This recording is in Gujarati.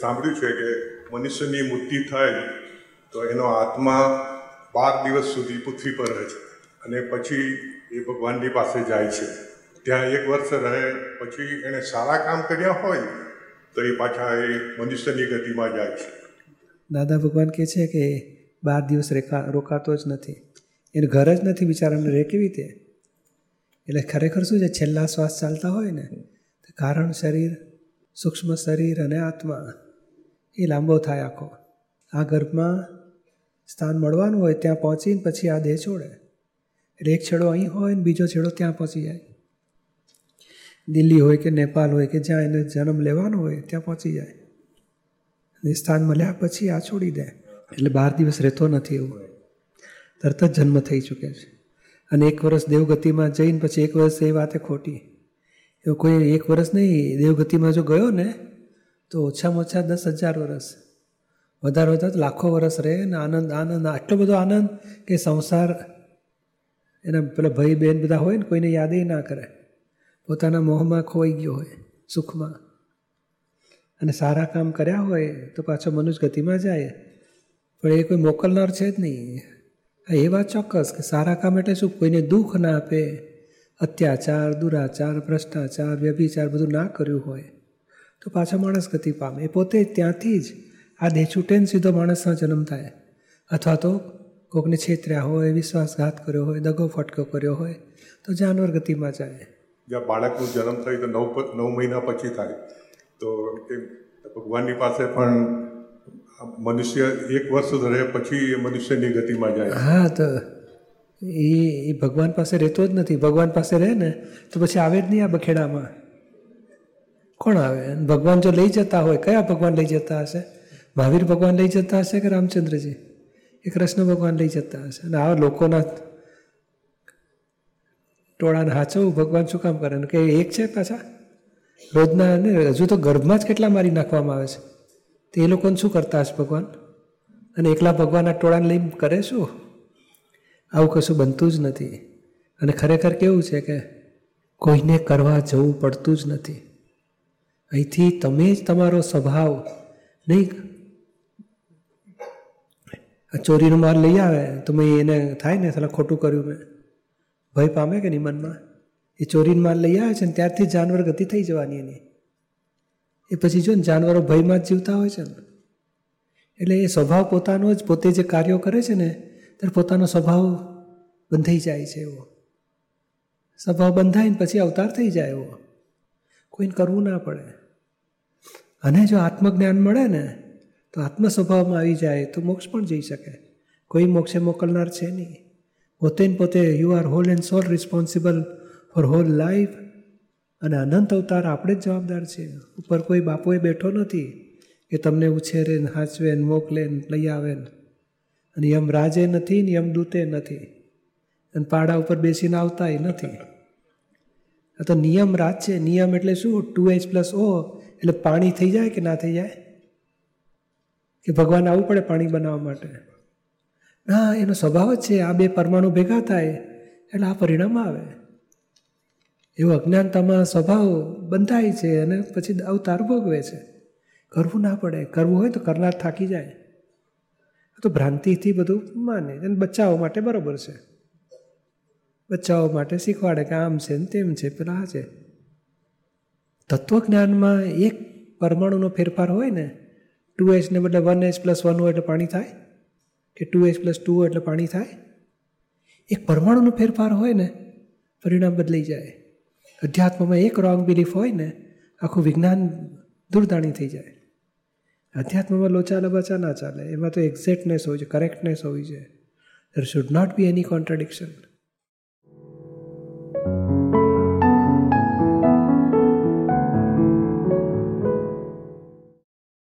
સાંભળ્યું છે કે મનુષ્યની મૃત્યુ થાય તો એનો આત્મા બાર દિવસ સુધી પૃથ્વી પર રહે છે અને પછી એ ભગવાનની પાસે જાય છે. ત્યાં એક વર્ષ રહે, પછી એણે સારા કામ કર્યા હોય તો એ પાછા એ મનુષ્યની ગતિમાં જાય છે. દાદા ભગવાન કહે છે કે બાર દિવસ રેખા, રોકાતો જ નથી. એને ઘર જ નથી બિચારાને રહે કેવી રીતે? એટલે ખરેખર શું છે? છેલ્લા શ્વાસ ચાલતા હોય ને કારણ શરીર, સૂક્ષ્મ શરીર અને આત્મા એ લાંબો થાય આખો. આ ગર્ભમાં સ્થાન મળવાનું હોય ત્યાં પહોંચીને પછી આ દેહ છોડે. એટલે એક છેડો અહીં હોય ને બીજો છેડો ત્યાં પહોંચી જાય. દિલ્હી હોય કે નેપાલ હોય કે જ્યાં એને જન્મ લેવાનો હોય ત્યાં પહોંચી જાય. અને સ્થાન મળ્યા પછી આ છોડી દે. એટલે બાર દિવસ રહેતો નથી એવું તરત જ જન્મ થઈ ચૂકે છે. અને એક વર્ષ દેવગતિમાં જઈને પછી એક વર્ષ એ વાતે ખોટી. એવું કોઈ એક વર્ષ નહીં, દેવગતિમાં જો ગયો ને તો ઓછામાં ઓછા દસ હજાર વર્ષ વધારે વધારે લાખો વર્ષ રહે ને આનંદ આનંદ, આટલો બધો આનંદ કે સંસાર એના પેલા ભાઈ બહેન બધા હોય ને કોઈને યાદ ના કરે. પોતાના મોહમાં ખોઈ ગયો હોય, સુખમાં. અને સારા કામ કર્યા હોય તો પાછો મનુષ્ય ગતિમાં જાય. પણ એ કોઈ મોકલનાર છે જ નહીં. હા એ વાત ચોક્કસ કે સારા કામ એટલે શું? કોઈને દુઃખ ના આપે, અત્યાચાર, દુરાચાર, ભ્રષ્ટાચાર, વ્યભિચાર બધું ના કર્યું હોય. તો પાછા માણસ ગતિ પામે. એ પોતે ત્યાંથી જ આ દેહ છૂટે ને સીધો માણસનો જન્મ થાય. અથવા તો કોકને છેતર્યા હોય વિશ્વાસઘાત કર્યો હોય દગો ફટકો કર્યો હોય તો જાનવર ગતિમાં જાય. જ્યાં બાળકનું જન્મ થાય તો નવ નવ મહિના પછી થાય. તો ભગવાનની પાસે પણ મનુષ્ય એક વર્ષ રહે પછી એ મનુષ્યની ગતિમાં જાય. હા તો એ એ ભગવાન પાસે રહેતો જ નથી. ભગવાન પાસે રહે ને તો પછી આવે જ નહીં આ બખેડામાં. કોણ આવે? ભગવાન જો લઈ જતા હોય, કયા ભગવાન લઈ જતા હશે? મહાવીર ભગવાન લઈ જતા હશે કે રામચંદ્રજી? એ કૃષ્ણ ભગવાન લઈ જતા હશે? અને આવા લોકોના ટોળાને હાચવું, ભગવાન શું કામ કરે? કે એક છે પાછા? રોજના અને હજુ તો ગર્ભમાં જ કેટલા મારી નાખવામાં આવે છે? તો એ લોકોને શું કરતા હશે ભગવાન? અને એકલા ભગવાનના ટોળાને લઈને કરે શું? આવું કશું બનતું જ નથી. અને ખરેખર કેવું છે કે કોઈને કરવા જવું પડતું જ નથી. અહીંથી તમે જ તમારો સ્વભાવ નહીં? આ ચોરીનો માલ લઈ આવે, તો મેં એને થાય ને થોડા ખોટું કર્યું મેં. ભય પામે કે નહીં મનમાં? એ ચોરીનો માલ લઈ આવે છે ને, ત્યારથી જાનવર ગતિ થઈ જવાની એની. એ પછી જો ને, જાનવરો ભયમાં જ જીવતા હોય છે ને. એટલે એ સ્વભાવ પોતાનો જ, પોતે જે કાર્યો કરે છે ને, ત્યારે પોતાનો સ્વભાવ બંધાઈ જાય છે એવો. સ્વભાવ બંધાય ને પછી અવતાર થઈ જાય એવો. કોઈને કરવું ના પડે. અને જો આત્મજ્ઞાન મળે ને, તો આત્મ સ્વભાવમાં આવી જાય, તો મોક્ષ પણ જઈ શકે. કોઈ મોક્ષે મોકલનાર છે નહીં. પોતે પોતે you are whole and sole responsible for whole life અને અનંત અવતાર આપણે જ જવાબદાર છે ઉપર કોઈ બાપોએ બેઠો નથી કે તમને ઉછેરે ને હાચવે ને મોકલે ને લઈ આવે ને. અને યમ રાજે નથી ને યમ દૂતે નથી. અને પાડા ઉપર બેસીને આવતાય નથી. આ તો નિયમ રાજ છે. નિયમ એટલે શું? ટુ એચ પ્લસ ઓ એટલે પાણી થઈ જાય કે ના થઈ જાય? કે ભગવાન આવવું પડે પાણી બનાવવા માટે? ના, એનો સ્વભાવ જ છે, આ બે પરમાણુ ભેગા થાય, એટલે આ પરિણામ આવે. એવું અજ્ઞાનતામાં સ્વભાવ બંધાય છે અને પછી અવતાર ભોગવે છે. કરવું ના પડે, કરવું હોય તો કરનાર થાકી જાય. તો ભ્રાંતિથી બધું માને અને બચ્ચાઓ માટે બરાબર છે. બચ્ચાઓ માટે શીખવાડે કે આમ છે ને તેમ છે, પેલા આ છે. તત્વજ્ઞાનમાં એક પરમાણુનો ફેરફાર હોય ને ટુ એચને બદલે વન એચ પ્લસ વન હોય એટલે પાણી થાય કે ટુ એચ પ્લસ ટુ એટલે પાણી થાય, એક પરમાણુનો ફેરફાર હોય ને, પરિણામ બદલાઈ જાય. અધ્યાત્મમાં એક રોંગ બિલીફ હોય ને, આખું વિજ્ઞાન દૂરદાણી થઈ જાય. અધ્યાત્મમાં લોચા લબાચા ના ચાલે, એમાં તો એક્ઝેક્ટનેસ હોય છે કરેક્ટનેસ હોવી છે there should not be any contradiction